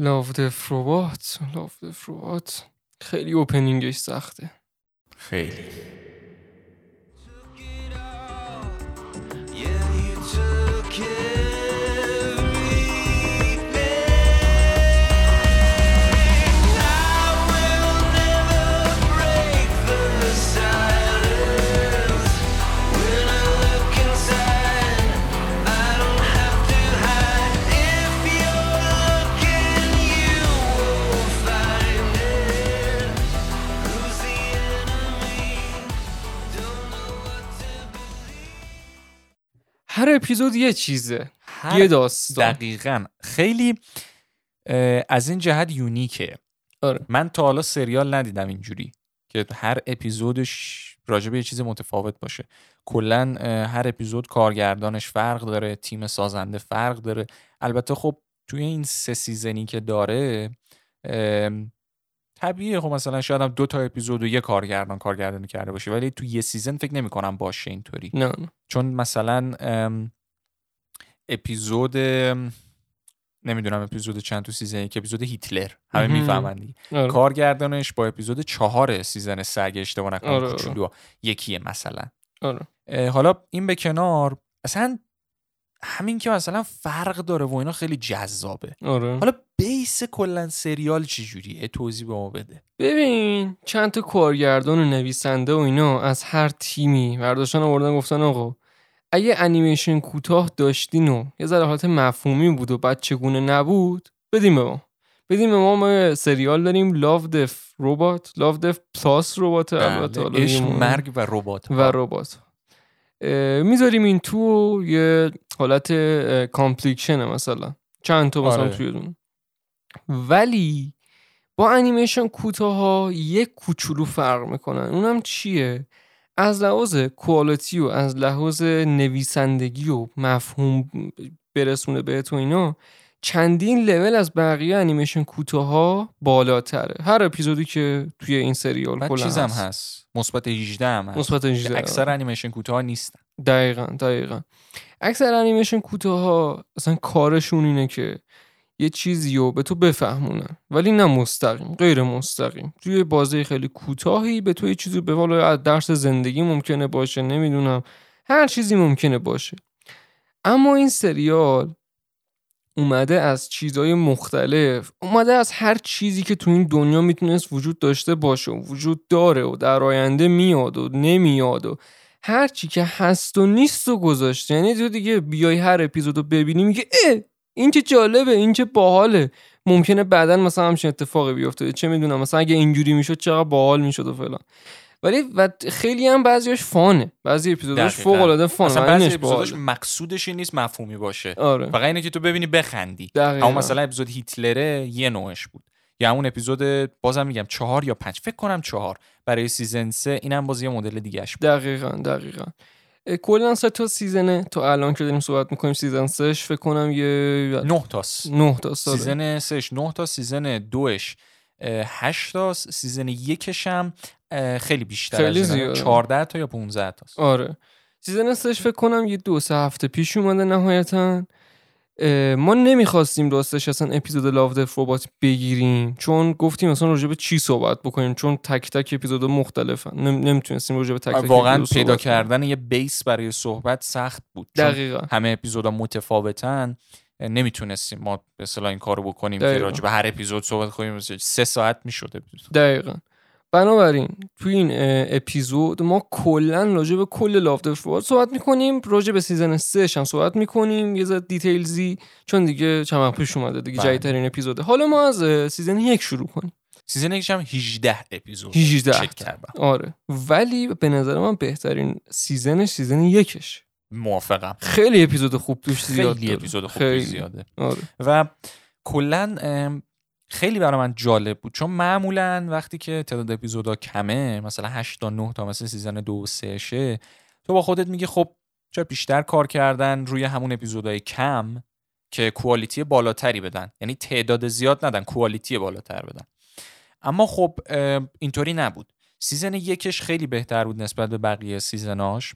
لاف دفروبات لاف دفروبات خیلی اوپنینگش سخته. خیلی. هر اپیزود یه چیزه هر یه داستان. دقیقا. خیلی از این جهت unique ه. آره. من تا حالا سریال ندیدم اینجوری که هر اپیزودش راجع به یه چیز متفاوت باشه. کلا هر اپیزود کارگردانش فرق داره تیم سازنده فرق داره. البته خب توی این سه season ی که داره طبیعیه خب مثلا شاید هم دو تا اپیزود و یه کارگردان کارگردانی کرده باشه ولی تو یه season فکر نمی کنم باشه اینطوری نه چون مثلا اپیزود نمی‌دونم اپیزود چند تو season یک اپیزود هیتلر همه. می‌فهمن دیگه آره. کارگردانش با اپیزود چهار season اگه اشتباه نکنم آره، آره. کوچولو یکیه مثلا آره. حالا این به کنار اصلا همین که مثلا فرق داره و اینا خیلی جذابه آره. حالا base کلا سریال چجوریه؟ توضیح به ما بده. ببین چند تا کارگردان و نویسنده و اینا از هر تیمی برداشتن آوردن گفتن آقا اگه انیمیشن کوتاه داشتین و یه ذره حالت مفهومی بود و بچگونه نبود بدیم به ما. بدیم به ما ما سریال داریم Love Death Robot Love Death Plus Robot البته عشق مرگ و ربات. و ربات. می‌ذاریم این تو یه حالت compilation ه مثلا. چند تا مثلا آره. توی دونه ولی با انیمیشن کوتاه ها یک کوچولو فرق می‌کنن. اونم چیه؟ از لحاظ کوالیتی و از لحاظ نویسندگی و مفهوم برسونه بهتون اینا چندین لول از بقیه انیمیشن کوتاه ها بالاتره. هر اپیزودی که توی این سریال کلا چیزم هست. مثبت 18 هم هست. مثبت 18 که اکثر انیمیشن کوتاه نیستن. دقیقا دقیقا. اکثر انیمیشن کوتاه ها اصلا کارشون اینه که یه چیزی رو به تو بفهمونن. ولی نه مستقیم غیر مستقیم. توی بازه خیلی کوتاهی به تو یه چیزی به والا از درس زندگی ممکنه باشه نمی‌دونم. هر چیزی ممکنه باشه. اما این سریال اومده از چیزهای مختلف. اومده از هر چیزی که تو این دنیا می‌تونست وجود داشته باشه وجود داره و در آینده میاد و نمیاد و هر چی که هست و نیست و گذاشته. یعنی تو دیگه بیای هر اپیزود رو ببینی میگه این چه جالبه این چه باحاله. ممکنه بعدا مثلا همچین اتفاقی بیفته. چه می‌دونم مثلا اگه اینجوری می‌شد چقدر باحال می‌شد و فلان. ولی و خیلی هم بعضیش fun ه. بعضی اپیزوداش. فوق العاده fun ه. اصلا بعضی اپیزوداش. مقصودش این نیست مفهومی باشه. آره. فقط اینه که تو ببینی بخندی. دقیقاً. اما مثلا اپیزود هیتلره یه نوعش بود. یا همون اپیزود بازم میگم چهار یا پنج فکر کنم چهار. برای season سه اینم باز یه مدل دیگهش بود. دقیقا دقیقا. کلا سه تا season ه تا الان که داریم صحبت می‌کنیم season سهش فکر کنم یه نه تاست نه تا ساله سیزن سهش نه تا season دوش اه، هشت تاست season یکش هم خیلی بیشتر خیلی. زیاده. 14 تا یا 15 تاست آره season سهش فکر کنم یه دو سه هفته پیش اومده نهایتا ما نمی‌خواستیم راستش اصلا اپیزود Love Death Robot بگیریم چون گفتیم اصلا راجع به چی صحبت بکنیم چون تک تک اپیزود مختلفن. نم... نمی‌تونستیم راجع به تک تک واقعا پیدا. کردن یه base برای صحبت سخت بود چون دقیقا. همه اپیزودا متفاوتن. نمی‌تونستیم ما به این کارو بکنیم که دقیقاً. راجع به هر اپیزود صحبت کنیم سه ساعت می‌شد دقیقا. بنابراین توی این اپیزود ما کلا راجع به کل Love Death Robot صحبت می‌کنیم. راجع به season 3 هم صحبت می‌کنیم. یه ذره details ی چون دیگه چند پیش اومده دیگه بله. جدیدترین اپیزوده حالا ما از season یک شروع کنیم. season یکش هم 18 اپیزود. 18 چک. کردم. آره. ولی به نظر من بهترین season ش season یکش. موافقم. خیلی اپیزود خوب توش زیاد خیلی. اپیزود خوب خیلی. زیاده. آره. و کلا خیلی برای من جالب بود. چون معمولا وقتی که تعداد اپیزودا کمه مثلا 8 تا 9 تا مثلا سیزن 2 و 3 شه تو با خودت میگی خب چرا بیشتر کار کردن روی همون اپیزودهای کم که کوالیتی بالاتری بدن؟ یعنی تعداد زیاد ندن کوالیتی بالاتر بدن. اما خب اینطوری نبود. season یکش خیلی بهتر بود نسبت به بقیه season اش.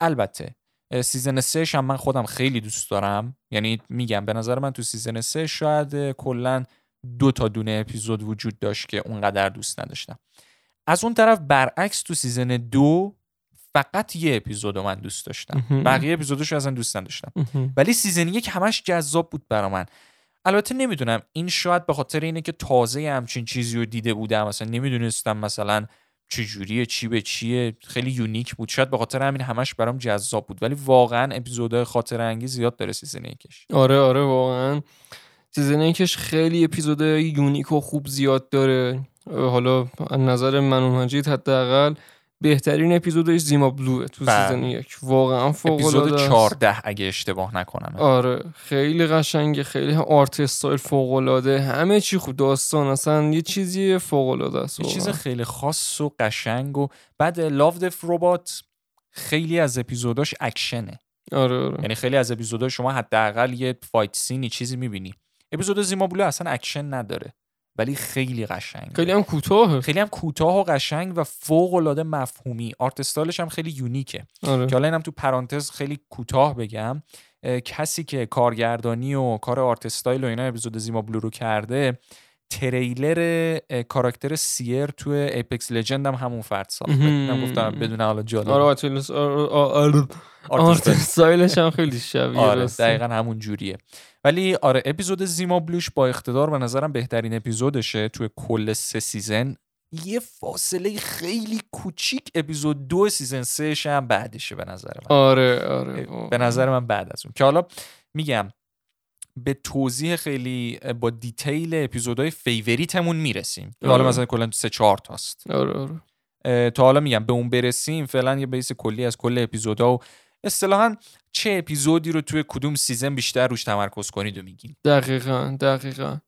البته season سهش هم من خودم خیلی دوست دارم. یعنی میگم به نظر من تو season سه شاید کلا دو تا دونه اپیزود وجود داشت که اونقدر دوست نداشتم. از اون طرف برعکس تو season دو فقط یه اپیزود من دوست داشتم. بقیه اپیزودش رو اصلا دوست نداشتم. ولی season یک همش جذاب بود برا من. البته نمی‌دونم این شاید به خاطر اینه که تازه همچین چیزی رو دیده بودم. مثلا نمی‌دونستم مثلا چه جوریه چی به چیه. خیلی unique بود. شاید به خاطر همین همش برام جذاب بود. ولی واقعا اپیزودهای خاطر انگیز زیاد داره season یکش. آره آره واقعا. season یکش خیلی اپیزود unique و خوب زیاد داره. حالا از نظر من و مجید حداقل بهترین اپیزودش Zima Blue ه تو بله. season یک. واقعا فوق اپیزود العاده 14 اگه اشتباه نکنم. آره خیلی قشنگه خیلی art style فوق العاده. همه چی خوب داستان اصلا یه چیزی فوق العاده است یه چیز. خیلی خاص و قشنگ و بعد Love Death Robot خیلی از اپیزوداش اکشنه. آره آره. یعنی خیلی از اپیزودا شما حداقل یه fight scene ی چیزی می‌بینی. اپیزود Zima Blue اصلا اکشن نداره ولی خیلی قشنگ خیلی هم کوتاهه خیلی هم کوتاه و قشنگ و فوق العاده مفهومی. art style ش هم خیلی unique ه. آره. که حالا اینم تو پرانتز خیلی کوتاه بگم. کسی که کارگردانی و کار art style و اینا اپیزود Zima Blue رو کرده تریلر کاراکتر Seer تو Apex Legend هم همون فرد ساخته. مهم. اینم گفتم بدون حالا جالب. آره آره. آره. استایلش هم خیلی شبیه آره. دقیقا همون جوریه. ولی آره اپیزود Zima Blue ش با اقتدار به نظرم بهترین اپیزودشه توی کل سه season. یه فاصله خیلی کوچیک اپیزود دو season سه هم بعدشه به نظر من. آره آره به نظر من بعد از اون. که حالا میگم به توضیح خیلی با detail اپیزودهای favorite مون می‌رسیم. که حالا آره. مثلا کلا سه چهار تاست. آره آره. تا حالا میگم به اون برسیم فعلا یه base کلی از کل اپیزودا و اصطلاحا چه اپیزودی رو توی کدوم season بیشتر روش تمرکز کنید و میگیم دقیقا دقیقا.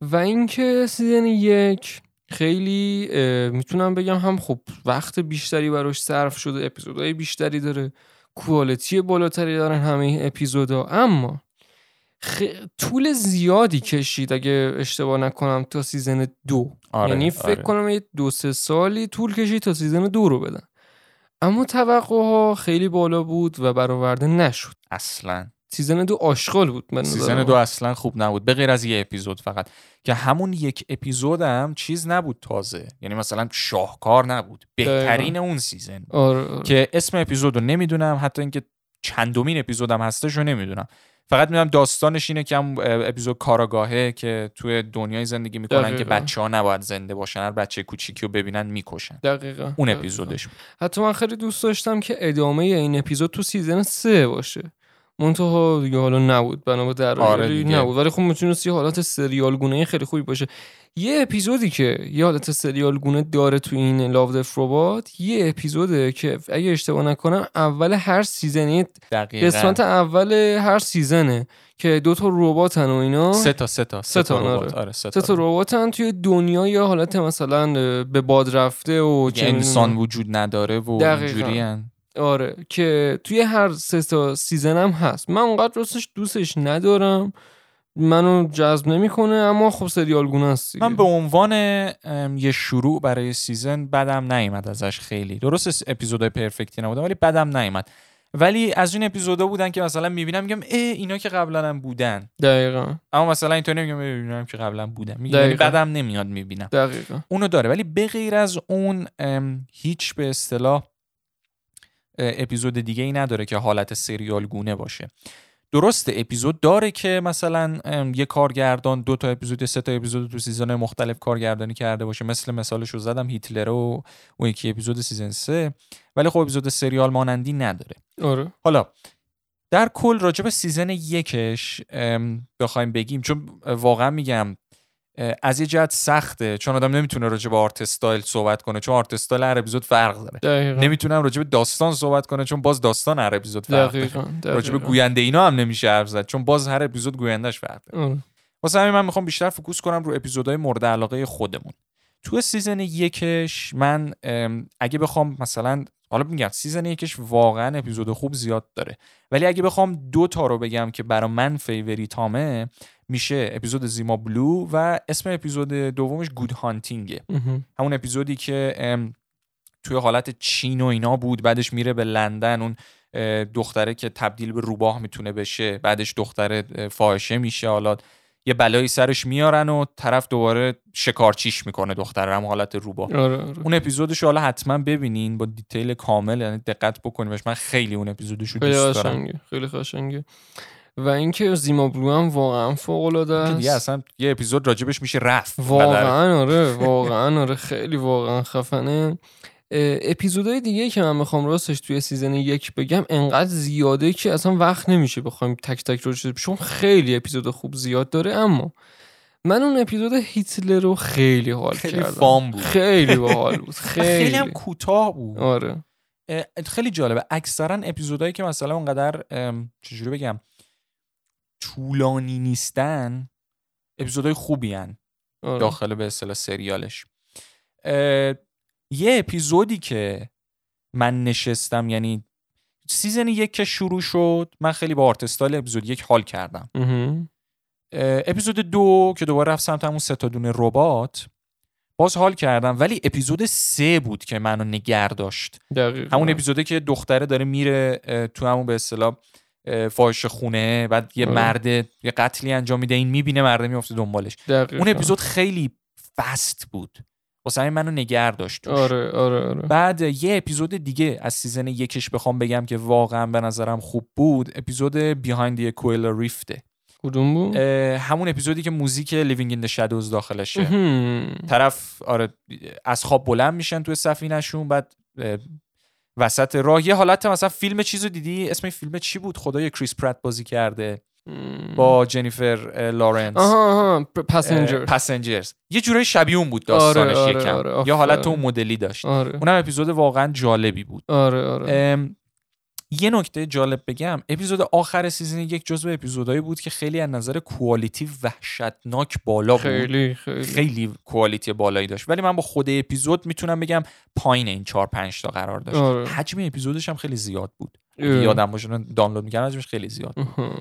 و اینکه season یک خیلی می‌تونم بگم هم خب وقت بیشتری براش صرف شده اپیزودهای بیشتری داره quality بالاتری دارن همه اپیزودا اما خ... طول زیادی کشید اگه اشتباه نکنم تا season دو. یعنی فکر کنم یه دو سه سالی طول کشید تا season دو رو بدن. اما توقع ها خیلی بالا بود و برآورده نشد. اصلا. season دو آشغال بود نظر season من. دو اصلا خوب نبود به غیر از یه اپیزود فقط. که همون یک اپیزودم چیز نبود تازه. یعنی مثلا شاهکار نبود. بهترین اون season آره, آره. که اسم اپیزود رو نمی‌دونم حتی اینکه چندمین اپیزودم هستش رو نمی‌دونم. فقط می‌دونم داستانش اینه که همون اپیزود کاراگاهه که توی دنیای زندگی می‌کنن که دقیقاً. بچه ها نباید زنده باشن هر بچه کوچیکی رو ببینن می‌کشن دقیقا اون دقیقاً. اپیزودش بود. حتی من خیلی دوست داشتم که ادامه این اپیزود تو season سه باشه منتها دیگه حالا نبود بنا به در آره. نبود ولی خب می‌تونست یه حالت سریال گونه خیلی خوبی باشه یه اپیزودی که یه حالت سریال گونه داره تو این Love Death Robot یه اپیزوده که اگه اشتباه نکنم اول هر season ی دقیقاً قسمت اول هر season ه که دو تا رباتن و اینا سه تا سه تا سه تا، ربات. آره. آره سه تا رباتن توی دنیا یا حالت مثلا به باد رفته و چه انسان. وجود نداره و دقیقاً. آره که توی هر سه تا season هم هست. من اونقدر راستش دوستش ندارم. منو جذب نمی‌کنه اما خب سریال گونه است. من به عنوان یه شروع برای season بدم نیومد ازش خیلی. درست اپیزودهای perfect ی نبودن ولی بدم نیومد. ولی از این اپیزودا بودن که مثلا می‌بینم میگم اه اینا که قبلا هم بودن. دقیقا. اما مثلا اینطوری نمیگم هم که قبلا بودن. میگم یعنی. بدم نمیاد می‌بینم. دقیقا. اونو داره. ولی به غیر از اون هیچ به اصطلاح اپیزود دیگه ای نداره که حالت سریال گونه باشه. درسته اپیزود داره که مثلا یه کارگردان دو تا اپیزود یا سه تا اپیزود تو سیزن مختلف کارگردانی کرده باشه. مثل مثالش رو زدم هیتلر و اون یکی اپیزود season سه. ولی خب اپیزود سریال مانندی نداره. آره. حالا در کل راجع به season یکش بخوایم بگیم چون واقعا میگم از یه جهت سخته. چون آدم نمی‌تونه راجع به art style صحبت کنه چون art style هر اپیزود فرق داره. دقیقا. نمی‌تونم راجع به داستان صحبت کنه چون باز داستان هر اپیزود فرق داره. دقیقا. راجع به. گوینده اینا هم نمیشه حرف زد چون باز هر اپیزود گویندهش فرق داره. واسه همین من می‌خوام بیشتر focus کنم رو اپیزودهای مورد علاقه خودمون. تو season یکش من اگه بخوام مثلا حالا میگم season یکش واقعا اپیزود خوب زیاد داره ولی اگه بخوام دو تا رو بگم که برا من favorite امه میشه اپیزود Zima Blue و اسم اپیزود دومش Good Hunting ه. همون اپیزودی که توی حالت چین و اینا بود بعدش میره به لندن اون دختره که تبدیل به روباه می‌تونه بشه بعدش دختره فاحشه میشه حالا یه بلایی سرش میارن و طرف دوباره شکارچیش می‌کنه دختر هم حالت روبات آره آره. اون اپیزودش حالا حتما ببینین با detail کامل یعنی دقت بکنیمش من خیلی اون اپیزودش رو دوست دارم. خیلی قشنگه. و اینکه Zima Blue هم واقعا فوق العاده که دیگه است. اصلا یه اپیزود راجبش میشه رفت. واقعا آره واقعا آره خیلی واقعا خفنه. اپیزودهای دیگه که من می‌خوام راستش توی season یک بگم انقدر زیاده که اصلا وقت نمیشه بخوایم تک تک رو چون خیلی اپیزود خوب زیاد داره اما من اون اپیزود هیتلر رو خیلی حال خیلی کردم. fun بود. خیلی باحال بود. خیلی, خیلی. هم کوتاه بود. آره. خیلی جالبه. اکثرا اپیزودهایی که مثلا اونقدر چجوری بگم طولانی نیستن اپیزودهای خوبی هن آره. داخل به اصطلاح سریالش. یه اپیزودی که من نشستم یعنی season یک که شروع شد من خیلی با art style اپیزود یک حال کردم. اپیزود دو که دوباره رفت سمت همون سه تا دونه ربات باز حال کردم ولی اپیزود سه بود که منو نگر داشت. دقیقا. همون اپیزوده که دختره داره میره تو همون به اصطلاح اه، فاحشه خونه بعد یه آره. مرد یه قتلی انجام میده این می‌بینه مرده میفته دنبالش. دقیقا. اون اپیزود خیلی fast بود. واسه همین منو نگر داشت. آره آره آره. بعد یه اپیزود دیگه از season یکش بخوام بگم که واقعا به نظرم خوب بود اپیزود Beyond the Aquila Rift ه کدوم بود؟ همون اپیزودی که موزیک Living in Shadows داخلشه. طرف آره از خواب بلند میشن توی سفینهشون بعد وسط راه. یه حالت مثلا فیلم چیزو دیدی؟ اسم فیلم چی بود؟ خدای کریس پرات بازی کرده. با جنیفر لارنس. آها آها Passenger Passengers یه جورای شبیه اون بود داستانش آره، یکم. آره، یا حالت. اون مدلی داشت. آره. اونم اپیزود واقعا جالبی بود. آره آره. یه نکته جالب بگم. اپیزود آخر season یک جزو اپیزودهایی بود که خیلی از نظر quality وحشتناک بالا بود. خیلی خیلی. خیلی quality بالایی داشت. ولی من با خود اپیزود می‌تونم بگم پایین این 4 5 تا قرار داشت. آره. حجم اپیزودش هم خیلی زیاد بود. یادم باشه دانلود می‌کردم حجمش خیلی زیاد بود.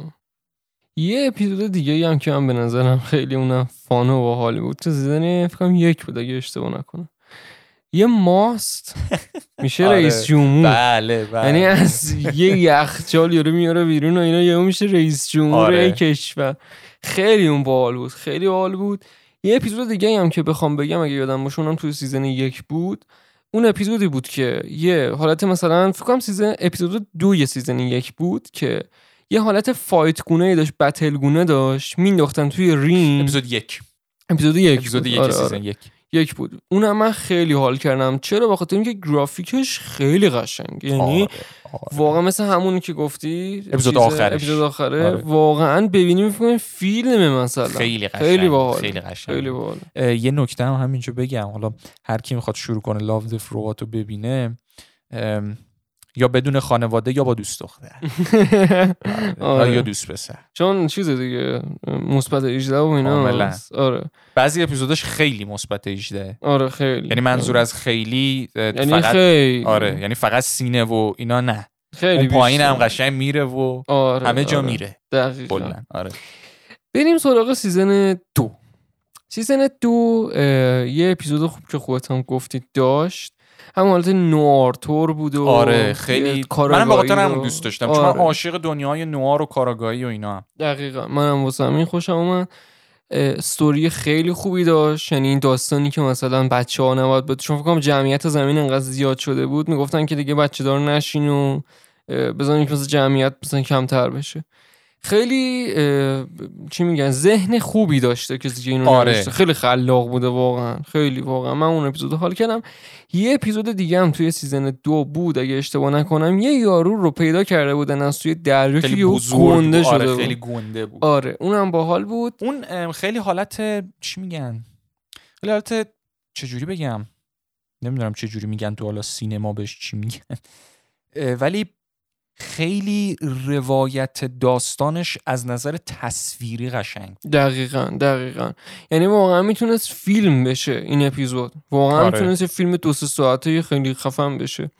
یه اپیزود دیگه هم که من به نظرم خیلی اونم fun و باحالی بود تو season فکر کنم یک بود اگه اشتباه نکنم. یه ماست. میشه آره. رئیس جمهور. بله بله. یعنی از یه یخچال یارو میاره بیرون و اینا یهو میشه رئیس جمهور آره. کشور. خیلی اون باحال بود خیلی باحال بود. یه اپیزود دیگه هم که بخوام بگم اگه یادم باشه اونم توی season یک بود. اون اپیزودی بود که یه حالت مثلا فکر کنم season اپیزود دوی season یک بود که یه حالت fight گونه داشت battle گونه داشت مینداختن توی رینگ. اپیزود یک. اپیزود یک اپیزود. یک آره، سیزن آره. یک. یک بود. اونم من خیلی حال کردم. چرا؟ بخاطر اینکه گرافیکش خیلی قشنگ یعنی آره، آره. واقعا مثل همونی که گفتی اپیزود آخرش. اپیزود آخره. آره. واقعا ببینیم فکر فیلم مثلا. خیلی قشنگ خیلی باحال خیلی قشنگ. خیلی باحال یه نکته هم همینجا بگم. حالا هر کی می‌خواد شروع کنه لاو دف رو ببینه یا بدون خانواده یا با دوست دختر. آره. یا دوست پسر. چون چیز دیگه مثبت 18 و اینا. آره. بعضی اپیزوداش خیلی مثبت 18 آره خیلی. یعنی منظور از خیلی یعنی فقط خیلی. آره یعنی فقط سینه و اینا نه. خیلی اون پایین هم. قشنگ میره و آره همه جا آره. میره. دقیقاً. آره. بریم سراغ season دو. season دو یه اپیزود خوب که خودت هم گفتید داشت. هم حالت noir طور بود و آره خیلی منم به خاطر همون دوست داشتم چون من آره. عاشق دنیای نوار و کاراگاهی و اینا هم. دقیقا. منم واسه همین خوشم اومد. استوری خیلی خوبی داشت. یعنی این داستانی که مثلا بچه ها نباید بود چون فکر کنم جمعیت زمین انقدر زیاد شده بود می‌گفتن که دیگه بچه دار نشین و بزنین که مثلا جمعیت مثلا کمتر بشه. خیلی چی میگن ذهن خوبی داشته کسی که اینو آره. نوشته خیلی خلاق بوده واقعا. خیلی واقعا. من اون اپیزود حال کردم. یه اپیزود دیگه هم توی سیزن دو بود اگه اشتباه نکنم. یه یارو رو پیدا کرده بودن از توی دریا که یهو گنده بود. شده آره. خیلی گنده بود. آره اونم باحال بود. اون خیلی حالت چی میگن؟ خیلی حالت چجوری بگم؟ نمی‌دونم چجوری میگن تو حالا سینما بهش چی میگن. ولی خیلی روایت داستانش از نظر تصویری قشنگ دقیقا دقیقا. یعنی واقعا می‌تونست فیلم بشه این اپیزود. واقعا آره. می‌تونست فیلم دو سه ساعته خیلی خفن بشه.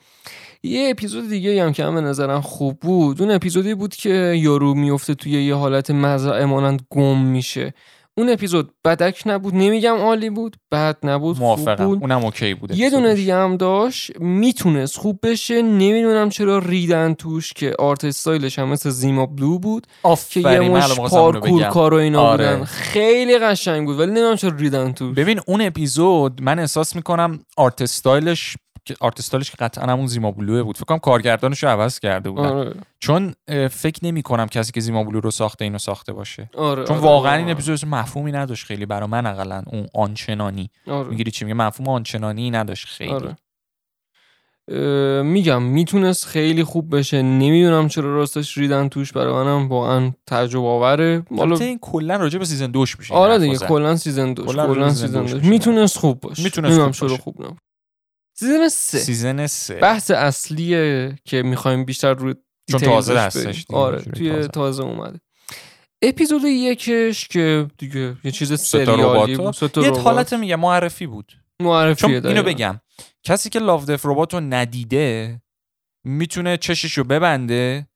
یه اپیزود دیگه هم که هم به نظرم خوب بود اون اپیزودی بود که یارو میفته توی یه حالت مزرعه مانند گم میشه. اون اپیزود بدک نبود نمیگم عالی بود بد نبود خوب موافقم بود اونم اوکی بود یه دونه. دیگه هم داشت می‌تونست خوب بشه نمی‌دونم چرا ریدن توش که art style ش هم مثل Zima Blue بود که یه مشت پارکور بگم. کار و اینا آره. بودن خیلی قشنگ بود ولی نمی‌دونم چرا ریدن توش ببین اون اپیزود من احساس می‌کنم آرت استایلش که آرت استایلش که قطعا همون Zima Blue ه بود. فکر کنم کارگردانش رو عوض کرده بودن. آره. چون فکر نمی کنم کسی که Zima Blue رو ساخته اینو ساخته باشه. آره چون آره، واقعا آره، این اپیزود اصلا مفهومی نداشت خیلی. برا من اقلا اون آنچنانی. آره. می‌گیری چی میگه؟ مفهوم آنچنانی نداشت خیلی. آره. میگم می‌تونست خیلی خوب بشه. نمی‌دونم چرا راستش ریدن توش. برای منم واقعا تعجب آوره. حالا این کلا راجع به season دوش میشه آره دیگه کلا season دوش کلاً season season دوش. می‌تونست خوب باشه. می‌تونست خوب. خوب نبود. season سه season سه بحث اصلیه که می‌خوایم بیشتر روی چون تازه. دیگه، آره توی تازه. تازه. اومده اپیزود یکش که دیگه یه چیز سریالی بود یه. حالت میگه معرفی بود معرفیه چون اینو. بگم کسی که لاو دف ربات رو ندیده می‌تونه چشش رو ببنده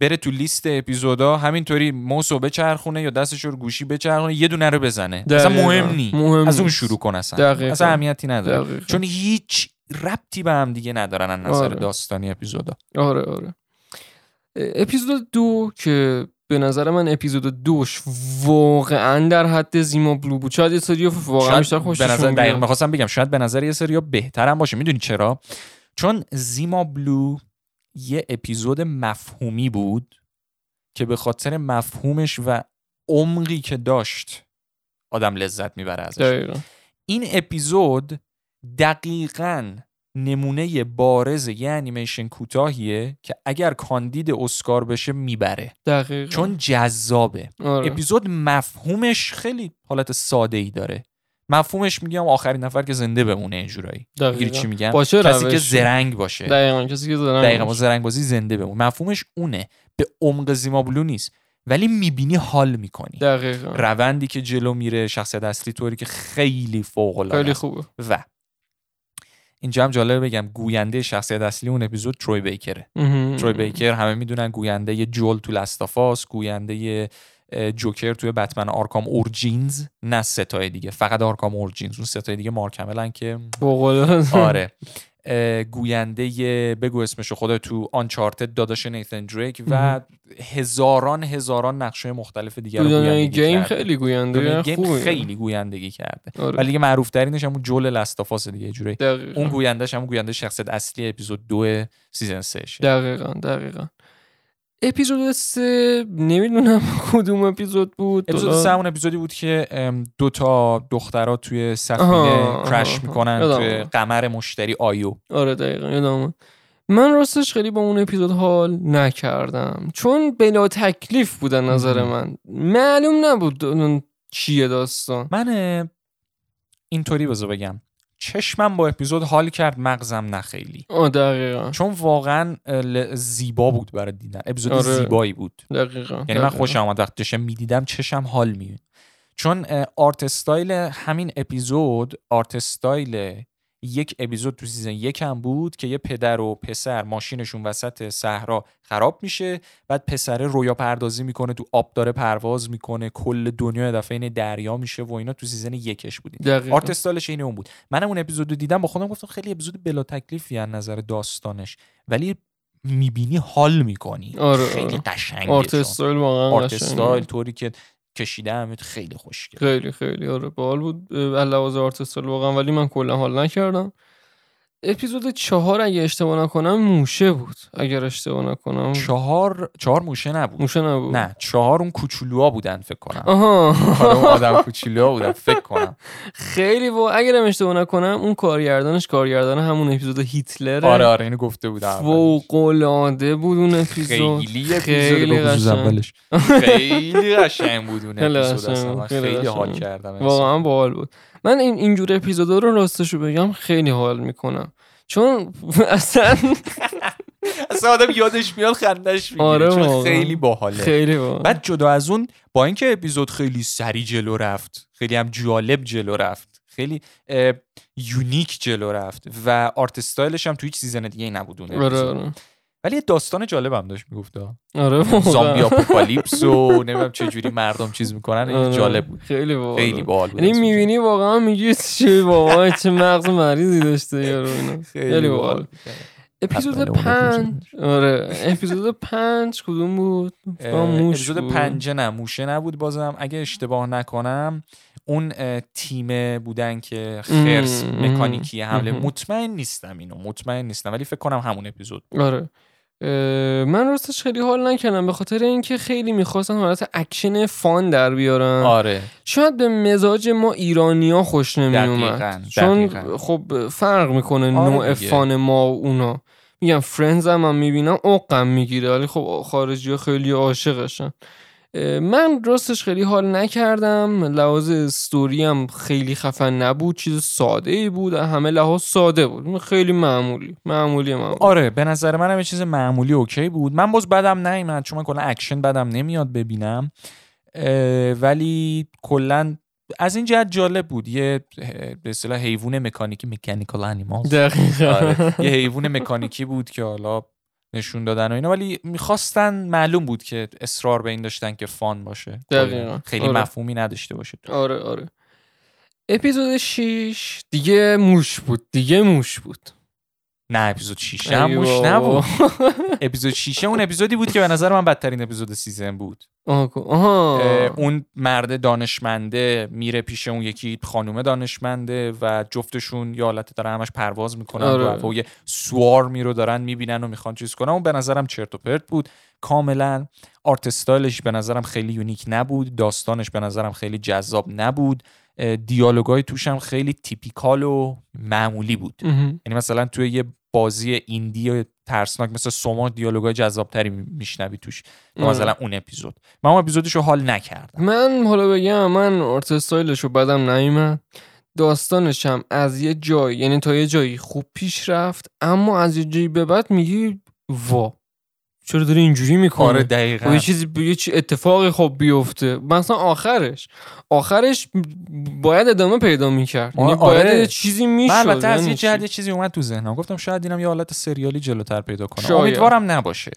بره تو لیست اپیزودا همینطوری موسو بچرخونه یا دستش رو گوشی بچرخونه یه دونه رو بزنه اصلا دقیقاً. مهم نی مهم از اون. شروع کن اصلا دقیقاً. اصلا اهمیتی نداره دقیقاً. چون هیچ ربطی به هم دیگه ندارن از نظر آره. داستانی اپیزودا آره آره اپیزود دو که به نظر من اپیزود دوش واقعا در حد زیما بلو بود شاید یه سری واقعا بیشتر خوششون به نظر دقیق. می‌خواستم بگم شاید به نظر یه سری بهتر هم باشه می‌دونی چرا چون زیما بلو یه اپیزود مفهومی بود که به خاطر مفهومش و عمقی که داشت آدم لذت می‌بره ازش دقیقاً. این اپیزود دقیقا نمونه بارز یه انیمیشن کوتاهیه که اگر کاندید اسکار بشه می‌بره دقیقاً. چون جذابه آره. اپیزود مفهومش خیلی حالت ساده ای داره مفهومش میگم آخرین نفر که زنده بمونه اینجورایی می‌گیری دقیقاً. چی میگم باشه کسی که روش. زرنگ باشه دقیقاً کسی که زرنگ دقیقا با باشه. زرنگ بازی زنده بمونه مفهومش اونه به عمق زیما بلو نیست ولی می‌بینی حال می‌کنی دقیقاً روندی که جلو میره شخصیت اصلی طوری که خیلی فوق العاده خیلی. خوبه و اینجا هم جالبه بگم گوینده شخصیت اصلی اون اپیزود تروی بیکره. تروی بیکر همه می‌دونن گوینده ی جول تو Last of Us گوینده جوکر توی Batman Arkham Origins نه ستای دیگه فقط Arkham Origins اون ستای دیگه مارک همیل که. آره گوینده بگو اسمشو خدا تو Uncharted داداش نیتن دریک و هزاران هزاران نقش مختلف دیگر رو گویندگی game کرده. خیلی گوینده game خوبه. خیلی گویندگی کرده آره. ولی دیگه معروف ترینش همون جول Last of Us دیگه جوری. اون گویندهش هم گوینده شخصیت اصلی اپیزود دو season 3 دقیقا دقیقا اپیزود سه نمی‌دونم کدوم اپیزود بود. اپیزود سه همون اپیزودی بود که ام، دو تا دخترها توی سفینه crash می‌کنن توی. قمر مشتری آیو. آره دقیقا یادم. من راستش خیلی با اون اپیزود حال نکردم. چون بلا تکلیف بود از نظر. من. معلوم نبود اون چیه داستان. من اینطوری بذار بگم. چشمم با اپیزود حال کرد مغزم نه خیلی. دقیقا. چون واقعا زیبا بود برای دیدن. اپیزود آره. زیبایی بود. دقیقا یعنی من دقیقاً. خوشم آمد وقتی داشتم می‌دیدم چشم حال می چون آرت استایل همین اپیزود آرت استایل یک اپیزود تو season یک هم بود که یه پدر و پسر ماشینشون وسط صحرا خراب میشه بعد پسره رویا پردازی می‌کنه تو آب داره پرواز می‌کنه کل دنیا دفعه این دریا میشه و اینا تو season یکش بود. art style ش این اون بود منم اون اپیزود رو دیدم با خودم گفتم خیلی اپیزود بلا تکلیفی از نظر داستانش ولی می‌بینی حال می‌کنی آره، خیلی آره. قشنگه art چون. استایل واقعا art. style طوری که کشیده همه خیلی خوشگل. خیلی خیلی. آره بال بود. اه، علاوه آرت استایل واقعا ولی من کلا حال نکردم. اپیزود چهار اگه اشتباه نکنم موشه بود. اگر اشتباه نکنم. چهار چهار موشه نبود. موشه نبود. نه چهار اون کوچولوها بودن فکر کنم. آها. آره، اون آدم کوچولوها بودن فکر کنم. خیلی و اگرم اشتباه نکنم اون کارگردانش کارگردان همون اپیزود هیتلر آره آره اینو گفته بودم فوق العاده بود اون اپیزود. خیلی اپیزود خیلی قشنگ. اولش. خیلی قشنگ بود اون خیلی اپیزود خیلی خیلی حال. کردم واقعا باحال بود. من این اینجور اپیزودا رو راستشو بگم خیلی حال می‌کنم. چون اصلا اصلا آدم یادش میاد خندش می‌گیره. آره چون واقعا. خیلی باحاله. خیلی باحال بعد جدا از اون با اینکه اپیزود خیلی سری جلو رفت خیلی هم جالب جلو رفت خیلی unique جلو رفت و art style ش هم تو هیچ season دیگه ای نبود اون آره. آره. ولی یه داستان جالبم داشت می‌گفت آره زامبی. آپوکالیپس و نمی‌دونم چه جوری مردم چیز می‌کنن آره. جالب بود خیلی باحال خیلی. باحال یعنی. می‌بینی واقعا میگی چه واقعا چه مغز مریضی داشته یارو اینا خیلی باحال. اپیزود پنج آره اپیزود پنج کدوم بود موش اپیزود. پنجه نه موشه نبود بازم اگه اشتباه نکنم اون تیم بودن که خرس مکانیکی حمله. مطمئن نیستم اینو مطمئن نیستم ولی فکر کنم همون اپیزود بود. آره من راستش خیلی حال نکردم به خاطر اینکه خیلی می‌خواستن حالت اکشن fun در بیارن آره. شاید به مزاج ما ایرانیا خوش دقیقاً، نمیومد چون. خب فرق می‌کنه آره نوع دیگه. fun ما و اونا. میگم Friends هم, من می‌بینم عقم می‌گیره. ولی خب خارجی ها خیلی عاشقشن. من راستش خیلی حال نکردم. لحاظ استوری هم خیلی خفن نبود. چیز ساده ای بود. همه لحاظ ساده بود. خیلی معمولی. معمولی معمولی. آره به نظر منم یه چیز معمولی okay بود. من باز بدم نیومد. چون من کلا اکشن بدم نمیاد ببینم. ولی کلا از این جهت جالب بود. یه به اصطلاح حیوان مکانیکی mechanical animals دقیقا. آره. یه حیوان مکانیکی بود که حالا نشون دادن و اینا ولی می‌خواستن معلوم بود که اصرار به این داشتن که fun باشه دقیقاً. خیلی آره. مفهومی نداشته باشه آره آره اپیزود 6 دیگه موش بود دیگه موش بود نه اپیزود 6 هم موش. نبود اپیزود 6 اون اپیزودی بود که به نظر من بدترین episode season بود. آها. اون مرد دانشمنده میره پیش اون یکی خانومه دانشمنده و جفتشون یه حالت دارن همش پرواز می‌کنن آره. و یه swarm ی رو دارن می‌بینن و می‌خوان چیز کنن. اون به نظرم چرت و پرت بود. کاملا art style ش به نظرم خیلی unique نبود. داستانش به نظرم خیلی جذاب نبود. دیالوگای توش هم خیلی تیپیکال و معمولی بود. یعنی مثلا توی یه بازی ایندی ترسناک مثل سوما دیالوگای جذابتری میشنوی توش. آره. مثلا اون اپیزود. من اون اپیزودش رو حال نکردم. من حالا بگم من آرت استایلش رو بدم نیومد داستانش هم از یه جایی یعنی تا یه جایی خوب پیش رفت اما از یه جایی به بعد میگی وا. چرا داره اینجوری می‌کنه؟ آره خب دقیقا یه چیزی یه چی اتفاقی خب بیفته. مثلا آخرش. آخرش باید ادامه پیدا می‌کرد. یعنی آره. باید یه چیزی می‌شد من البته از یعنی یه جهت چیزی اومد تو ذهنم. گفتم شاید اینم یه حالت سریالی جلوتر پیدا کنه. شاید. امیدوارم نباشه.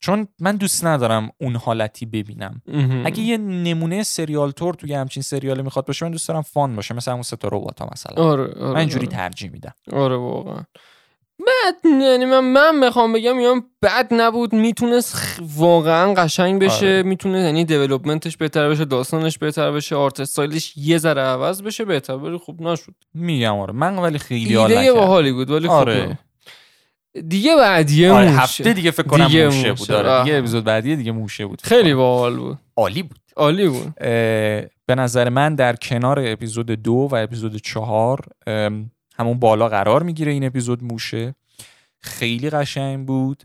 چون من دوست ندارم اون حالتی ببینم. مهم. اگه یه نمونه سریال تور توی همچین سریالی می‌خواد باشه من دوست دارم فان باشه. مثل همون ستا ربات مثلا. آره آره من اینجوری آره. ترجیح میدم. آره واقعا. بعد یعنی من من بخوام بگم میگم بد نبود می‌تونست واقعا قشنگ بشه آره. می‌تونه یعنی دیولپمنتش بهتر بشه داستانش بهتر بشه آرت استایلش یه ذره عوض بشه بهتر ولی خوب نشد میگم آره من ولی خیلی حال ایده باحالی بود ولی آره. خب دیگه بعدیه آره موشه. هفته دیگه فکر کنم دیگه موشه موشه. بود آره. دیگه اپیزود بعدی دیگه موشه بود خیلی. باحال بود عالی بود عالی بود به نظر من در کنار اپیزود دو و اپیزود چهار همون بالا قرار می‌گیره این اپیزود موشه خیلی قشنگ بود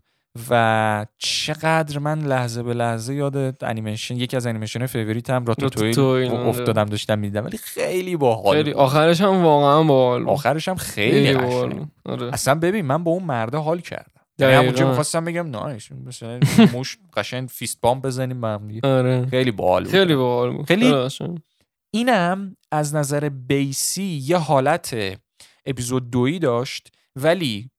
و چقدر من لحظه به لحظه یاد انیمیشن یکی از انیمیشن favorite هم Ratatouille، آره. افتادم داشتم می‌دیدم ولی خیلی باحال خیلی. آخرش هم واقعا باحال آخرش هم خیلی قشنگ آره اصلا ببین من با اون مرده حال کردم یعنی همونجا. می‌خواستم بگم نه مثلا موش قشنگ fist bump بزنیم با هم دیگه. آره خیلی باحال خیلی باحال خیلی-. اینم از نظر base ی یه حالت اپیزود دویی داشت ولی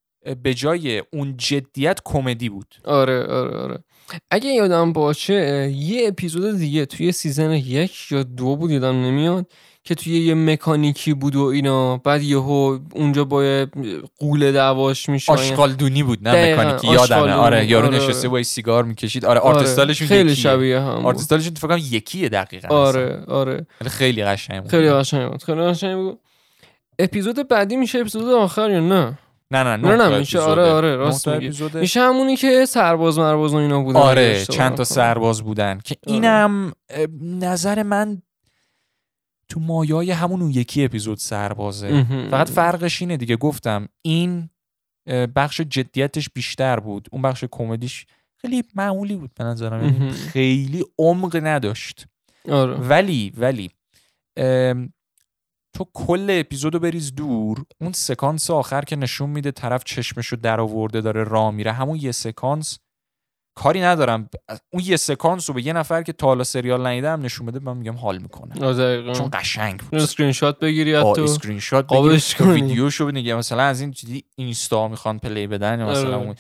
به جای اون جدیت کمدی بود آره آره آره اگه یادم باشه یه اپیزود دیگه توی season یک یا دو بود یادم نمیاد که توی یه مکانیکی بود و اینا بعد یهو اونجا با یه قوله دعواش میشه آشغالدونی بود نه مکانیکی یادمه آشغالدونی. آره یارو آره، نشسته آره. با سیگار می‌کشید آره آرتستالشون خیلی یکیه. شبیه هم بود. آرتستالشون فکر کنم یکیه دقیقاً. آره آره خیلی قشنگ بود خیلی قشنگ بود خیلی قشنگ بود اپیزود بعدی میشه اپیزود آخر یا نه نه نه نه، نه نه، میشه. آره، آره، راست میگی. میشه همونی که سرباز مرباز و اینا بودن آره چند تا. سرباز بودن که آره. اینم نظر من تو مایای همون اون یکی اپیزود سربازه. فقط فرقش اینه دیگه گفتم این بخش جدیتش بیشتر بود اون بخش کمدیش خیلی معمولی بود به نظرم یعنی. خیلی عمق نداشت آره ولی ولی تو کل اپیزودو بریز دور اون سکانس آخر که نشون میده طرف چشمشو در آورده داره راه میره همون یه سکانس کاری ندارم. اون یه سکانس رو به یه نفر که تا حالا سریال ندیده هم نشون بده من میگم حال می‌کنه. چون قشنگ بود. اسکرین شات بگیری حتی اسکرین شات قابلش بگیری کنی. ویدیوشو بنگی مثلا از این چیزی اینستا می‌خوان پلی بدن مثلا آره. اون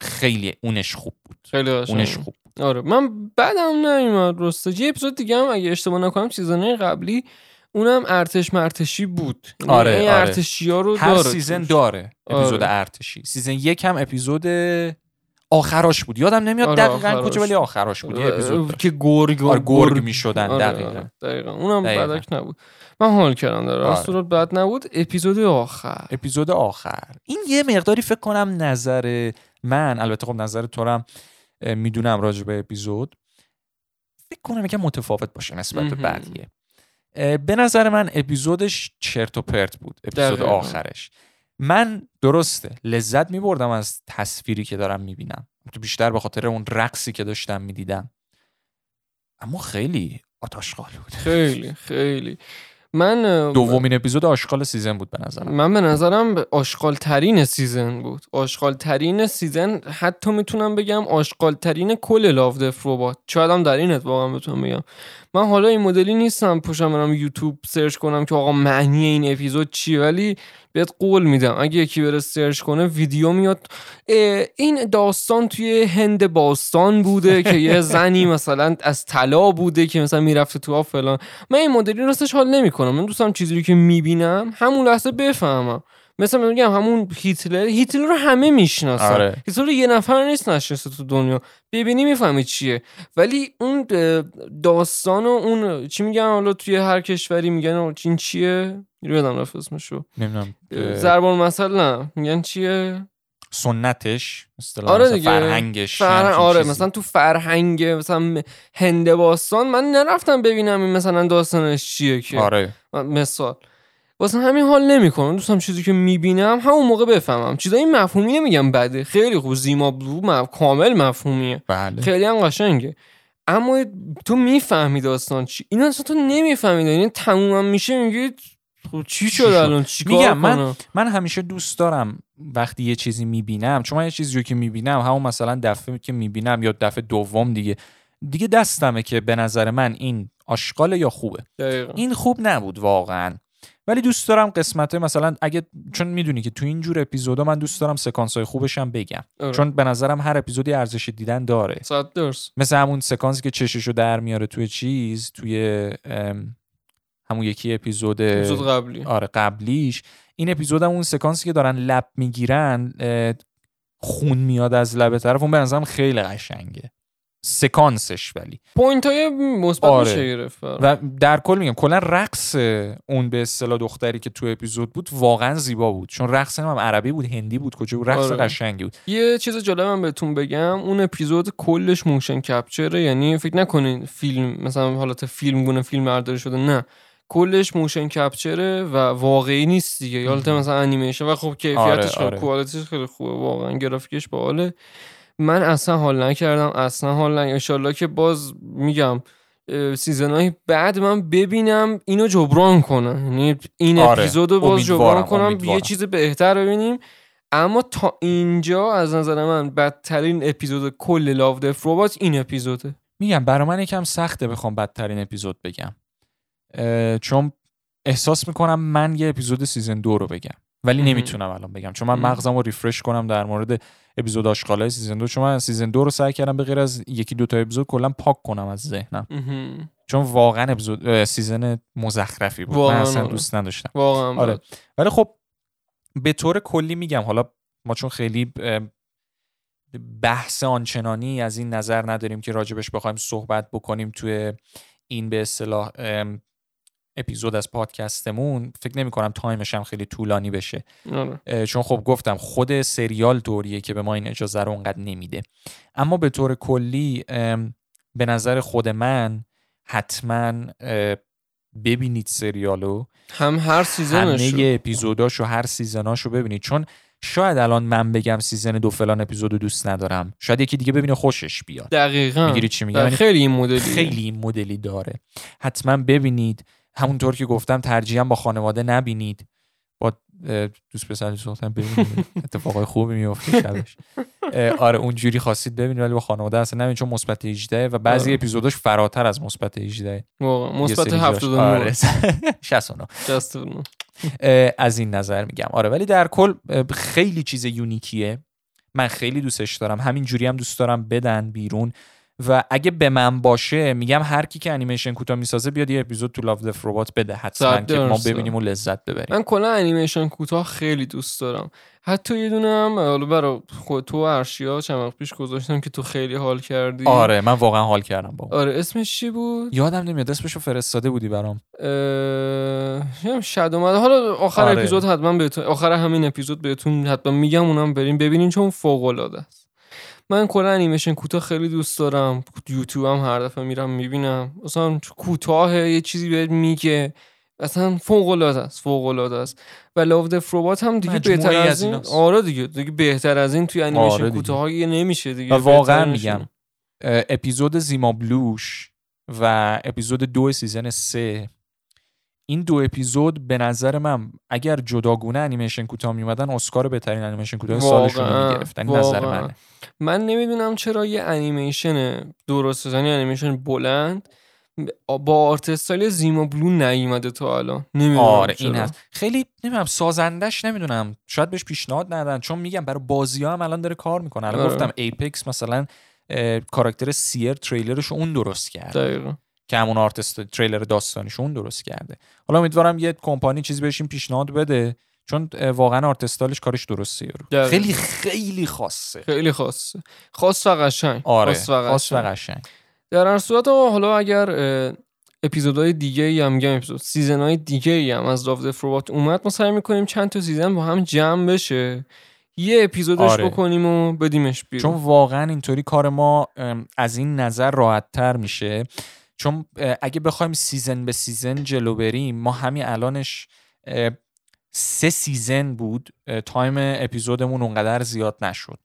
خیلی اونش خوب بود. خیلی اونش خوب بود. آره. من بعدم نمیاد راستا یه اپیزود دیگه هم اگه اشتباه نکنم سیزنه قبلی اونم ارتش مرتشی بود یعنی آره، این آره. ارتشی ها رو هر داره سیزن. داره اپیزود آره. ارتشی سیزن یک هم اپیزود آخراش بود یادم نمیاد آره، دقیقا. کجا ولی آخراش بود یه اپیزود. که گرگ آره، گرگ می‌شدن، آره، دقیقاً. آره، دقیقاً اونم دقیقاً. بدک نبود من حال کردم در آره. صورت بد نبود اپیزود آخر اپیزود آخر این یه مقداری فکر کنم نظر من البته خب نظر تو هم می‌دونم راجع به اپیزود فکر کنم یکم متفاوت باشه نسبت به. بقیه به نظر من اپیزودش چرت و پرت بود. اپیزود دقیقاً. آخرش. من درسته لذت میبردم از تصویری که دارم می‌بینم. تو بیشتر به خاطر اون رقصی که داشتم می‌دیدم. اما خیلی آشغال بود. خیلی خیلی. من دومین اپیزود آشغال season بود به نظرم. من به نظرم آشغال ترین season بود. آشغال ترین season حتی می‌تونم بگم آشغال ترین کل Love Death Robots شاید هم در این اتفاقا بتونم بگم. من حالا این مدلی نیستم پاشم برم یوتیوب search کنم که آقا معنی این اپیزود چیه ولی بهت قول میدم. اگه یکی بره سرچ کنه ویدیو میاد. این داستان توی هند باستان بوده که یه زنی مثلا از طلا بوده که مثلا می‌رفته تو فلان من این مدلی راستش حال نمی‌کنم. من دوستم چیزی رو که می‌بینم همون لحظه بفهمم. مثلا میگم همون هیتلر هیتلر رو همه می‌شناسن. آره. هیتلر رو یه نفر نیست نشناسه تو دنیا. ببینی می‌فهمی چیه. ولی اون داستان و اون چی میگن حالا توی هر کشوری میگن این چیه؟ رو یادم رفت اسمشو نمی‌دونم. ضربان مثل نه. میگن چیه؟ سنتش. آره مثلا دیگه. فرهنگش فرهنگ آره چیزی. مثلا تو فرهنگ مثلا هند باستان. من نرفتم ببینم این مثلا داستانش چیه که. آره. مثال. واسه همین حال نمی‌کنم. دوستم چیزی که می‌بینم همون موقع بفهمم. چیزای مفهومی نمیگم بده. خیلی خوب. زیما بلو مف... کامل مفهومیه. بله. خیلی هم قشنگه. اما تو می‌فهمی داستان چی؟ این اصلا تو نمی‌فهمی یعنی تمومم میشه میگی خب چی شد؟ الان؟ چی میگم من من همیشه دوست دارم وقتی یه چیزی می‌بینم. چون من یه چیزی رو که می‌بینم همون مثلا دفعه که می‌بینم یا دفعه دوم دیگه. دیگه دستمه که به نظر من این آشغال یا خوبه. دقیقا. این خوب نبود واقعا. ولی دوست دارم قسمت مثلا اگه چون می‌دونی که تو این جور اپیزودا من دوست دارم سکانس های خوبش هم بگم. آره. چون به نظرم هر اپیزودی ارزش دیدن داره. صد درست مثل همون سکانسی که چششو در میاره توی چیز توی همون یکی اپیزود اپیزود قبلی. آره قبلیش. این اپیزود هم اون سکانسی که دارن لب می‌گیرن خون میاد از لب طرف. اون به نظرم خیلی قشنگه. سکانسش ولی. point های مثبت آره. میشه گرفت. و در کل میگم کلا رقص اون به اصطلاح دختری که تو اپیزود بود واقعا زیبا بود. چون رقص هم عربی بود هندی بود کجا بود رقص آره. قشنگی بود. یه چیز جالبم بهتون بگم اون اپیزود کلش motion capture ه یعنی فکر نکنین فیلم مثلا حالت فیلم گونه فیلم برداری شده نه. کلش motion capture ه و واقعی نیست دیگه. حالت مثلا انیمیشن و خب کیفیتش آره، خیلی آره. خیلی خوبه واقعا گرافیکش باحاله. من اصلا حال نکردم اصلا حال نکردم. انشالله که باز میگم season بعد من ببینم اینو جبران کنم. یعنی این آره، اپیزود رو باز جبران کنم امیدوارم. یه چیز بهتر ببینیم. اما تا اینجا از نظر من بدترین اپیزود کل Love Death Robots این اپیزوده. میگم برای من یکم سخته بخوام بدترین اپیزود بگم. چون احساس می‌کنم من یه اپیزود season دو رو بگم. ولی. نمی‌تونم الان بگم چون من. مغزم رو refresh کنم در مورد اپیزود آشغالای season دو چون من season دو رو سعی کردم به غیر از یکی دو تا اپیزود کلا پاک کنم از ذهنم. چون واقعا اپیزود season مزخرفی بود واقعاً من اصلا. دوست نداشتم واقعا آره. ولی خب به طور کلی میگم حالا ما چون خیلی بحث آنچنانی از این نظر نداریم که راجبش بخوایم صحبت بکنیم توی این به اصطلاح اپیزود از پادکستمون فکر نمی کنم time ش هم خیلی طولانی بشه. آره. چون خب گفتم خود سریال طوریه که به ما این اجازه رو اونقدر نمیده. اما به طور کلی به نظر خود من حتما ببینید سریالو. هم هر season ش همه اپیزوداشو هر season اشو ببینید. چون شاید الان من بگم سیزن دو فلان اپیزودو دوست ندارم. شاید یکی دیگه ببینه خوشش بیاد. دقیقا. می‌گیری چی میگم یعنی خیلی این مدلی. خیلی این مدلی داره. حتما ببینید. همونطور که گفتم ترجیحاً با خانواده نبینید. با دوست پسر دختر ببینید. اتفاقای خوبی میفته شبش. آره اونجوری خواستید ببینید ولی با خانواده اصلا نبینید چون مثبت 18 و بعضی آره. اپیزوداش فراتر از مثبت 18 واقعا. مثبت سری جاش. 79 آره. 69 69 اه، از این نظر میگم. آره ولی در کل خیلی چیز یونیکیه. من خیلی دوستش دارم. همین جوری هم دوست دارم بدن بیرون. و اگه به من باشه میگم هر کی که انیمیشن کوتاه می‌سازه بیاد یه اپیزود تو لاو دف ربات بده حتما که ما. ببینیم و لذت ببریم. من کلا انیمیشن کوتاه خیلی دوست دارم. حتی یه دونه هم حالا برای خود تو ارشیا چند وقت پیش گذاشتم که تو خیلی حال کردی. آره من واقعا حال کردم با. آره اسمش چی بود؟ یادم نمیاد اسمشو فرستاده بودی برام. اه... شد اومده. حالا آخر آره. اپیزود حتما بهتون آخر همین اپیزود بهتون حتما میگم اونم بریم ببینین چون فوق العاده است. من کلا انیمیشن کوتاه خیلی دوست دارم یوتیوب هم هر دفعه میرم می‌بینم مثلا کوتاه یه چیزی بهت میگه اصلا فوق العاده است فوق العاده است و لاو د فروبات هم دیگه بهتر از این. آره دیگه دیگه بهتر از این توی انیمیشن آره دیگه. کوتاه نمیشه دیگه و واقعا. میگم اپیزود Zima Blue ش و اپیزود دو season سه این دو اپیزود به نظر من اگر جداگونه انیمیشن کوتاه میومدن اسکار بهترین انیمیشن کوتاه سالشون رو می‌گرفتن این نظر. منه. من نمی‌دونم چرا یه انیمیشن درست یعنی انیمیشن بلند با art style Zima Blue نیومده تا الان. نمی‌دونم آره چرا. این هست خیلی نمی‌دونم سازندش نمی‌دونم. شاید بهش پیشنهاد ندن چون میگم برای بازی ها هم الان داره کار می‌کنه. الان آره. گفتم Apex مثلا کاراکتر Seer تریلرش اون درست کرد. دقیقا. که همون آرتست تریلر داستانیش اون درست کرده. حالا امیدوارم یه کمپانی چیزی بهش این پیشنهاد بده چون واقعا art style ش کارش درسته یارو. خیلی خیلی خاصه. خیلی خاصه. خاص و قشنگ. آره خاص و خاص و قشنگ. در هر صورت حالا اگر اپیزودهای دیگه ای هم میگم اپیزود season های دیگه ای هم از Love Death Robots اومد ما سعی می‌کنیم چند تا season با هم جمع بشه. یه اپیزودش آره. بکنیم و بدیمش بیرون. چون واقعا اینطوری کار ما از این نظر راحت تر میشه. چون اگه بخوایم season به season جلو بریم ما همین الانش سه season بود time اپیزودمون اونقدر زیاد نشد.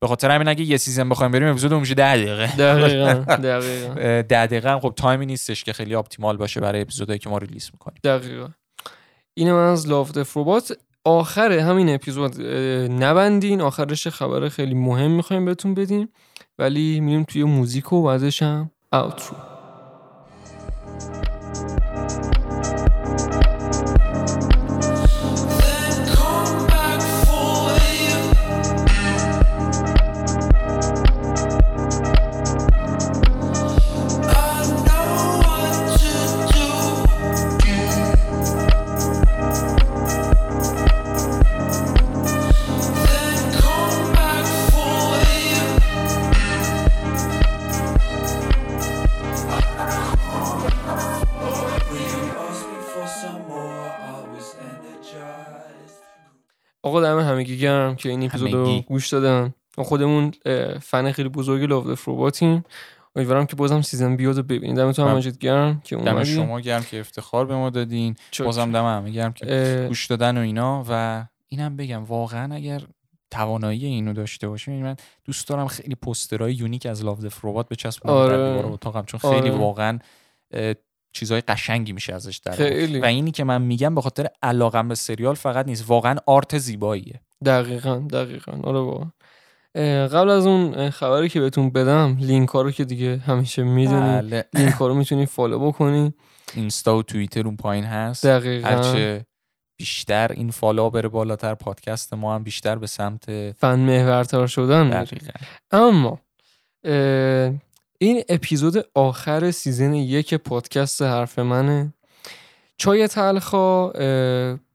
به خاطر همین اگه یه season بخوایم بریم اپیزودمون میشه ده دقیقه. دقیقا دقیقا. اه، ده دقیقه هم. خب time ی نیستش که خیلی optimal باشه برای اپیزودهایی که ما release می‌کنیم. دقیقا. اینم از لاف فروبات آخر همین اپیزود نبندین. آخرش خبر خیلی مهم می‌خوایم بهتون بدیم. ولی میریم توی موزیک و بعدش هم اوترو همگی گرم که این اپیزود رو. گوش دادن. ما خودمون فن خیلی بزرگی Love Death Robots یم امیدوارم که بازم season بیاد رو ببینید. دمتون هم مجید گرم که دم شما گرم که افتخار به ما دادین. چک. بازم دم همه گرم که اه، گوش دادن و اینا. و اینم بگم واقعا اگر توانایی اینو داشته باشیم من دوست دارم خیلی پوسترهای unique از Love Death Robots بچسبونم آره. اتاقم. چون خیلی آره. واقعا چیزهای قشنگی میشه ازش در و اینی که من میگم به خاطر علاقم به سریال فقط نیست. واقعا art زیباییه. دقیقا دقیقا. آره اه، قبل از اون خبری که بهتون بدم لینک ها رو که دیگه همیشه می‌دونید بله. لینک ها رو می‌تونید follow بکنید اینستا و توییتر اون پایین هست. دقیقا. هرچه بیشتر این follow بره بالاتر پادکست ما هم بیشتر به سمت فن محورتر شدن. دقیقا. اما این اپیزود آخر season یک پادکست حرف منه. چای تلخا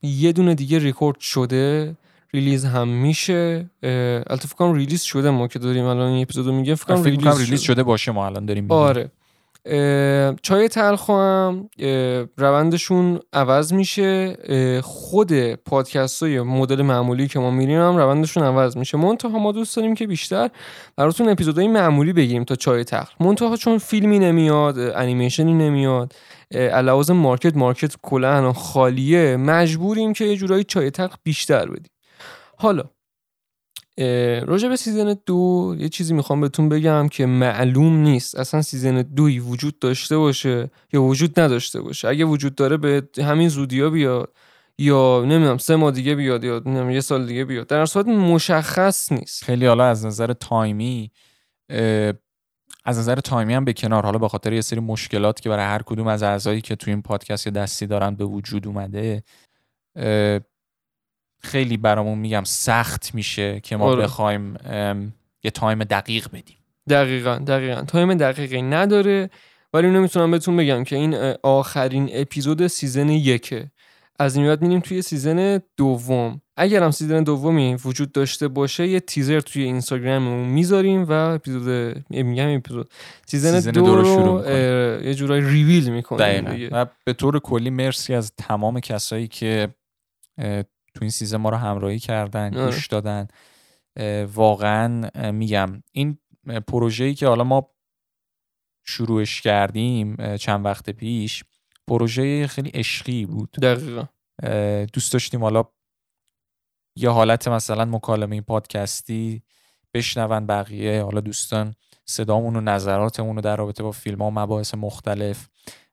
یه دونه دیگه ریکورد شده. release هم میشه. البته فکر کنم release شده ما که داریم الان این اپیزودو میگه فکر کنم release, release شده. شده باشه ما الان داریم می‌گیم. آره. چای تلخ هم روندشون عوض میشه. خود پادکست های مدل معمولی که ما میریم هم روندشون عوض میشه. منتها ما دوست داریم که بیشتر براتون اپیزودهای معمولی بگیریم تا چای تلخ. منتها چون فیلمی نمیاد انیمیشنی نمیاد علاوه market market کلا خالیه مجبوریم که یه جورایی چای تلخ بیشتر بدیم. حالا راجع به season دو یه چیزی می‌خوام بهتون بگم که معلوم نیست. اصلا season دوی وجود داشته باشه یا وجود نداشته باشه. اگه وجود داره به همین زودیا بیاد یا نمی‌دونم سه ماه دیگه بیاد یا نمی‌دونم یه سال دیگه بیاد. در صورت مشخص نیست. خیلی حالا از نظر time ی از نظر time ی هم به کنار. حالا به خاطر یه سری مشکلات که برای هر کدوم از اعضایی که توی این پادکست یا دستی دارن به وجود اومده خیلی برامون میگم سخت میشه که ما آره. بخوایم یه time دقیق بدیم. دقیقا دقیقا. time دقیقی نداره ولی اینو می‌تونم بهتون بگم که این آخرین اپیزود season یکه. از این بعد میریم توی season دوم. اگر هم season دومی وجود داشته باشه یه تیزر توی اینستاگراممون می‌ذاریم و اپیزود میگم اپیزود. season, season دو, دو رو شروع یه جورایی ریویل می‌کنیم و به طور کلی مرسی از تمام کسایی که تو این season ما رو همراهی کردن آره. گوش دادن. اه، واقعا میگم این پروژه‌ای که حالا ما شروعش کردیم چند وقت پیش پروژه خیلی عشقی بود. دقیقا. دوست داشتیم حالا یه حالت مثلا مکالمه پادکستی بشنون بقیه حالا دوستان صدامون و نظراتمون رو در رابطه با فیلم ها و مباحث مختلف.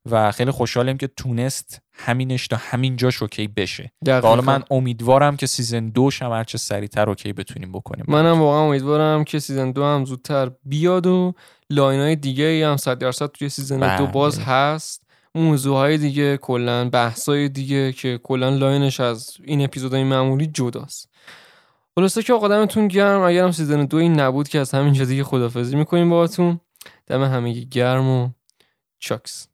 و خیلی خوشحالیم که تونست همینش تا همین جاش OK بشه. حالا من امیدوارم که season دوش هم هرچه سریعتر OK بتونیم بکنیم. منم واقعا امیدوارم که season دو هم زودتر بیاد و line های دیگه ای هم صد درصد توی season دو بله. باز هست. موضوع های دیگه کلا بحث های دیگه که کلا line ش از این اپیزودهای معمولی جداست. خلاصه که آقا دمتون گرم. اگرم سیزن دو این نبود که از همینجا دیگه خدافزی می‌کنیم باهاتون. دم همگی گرم و چاکس.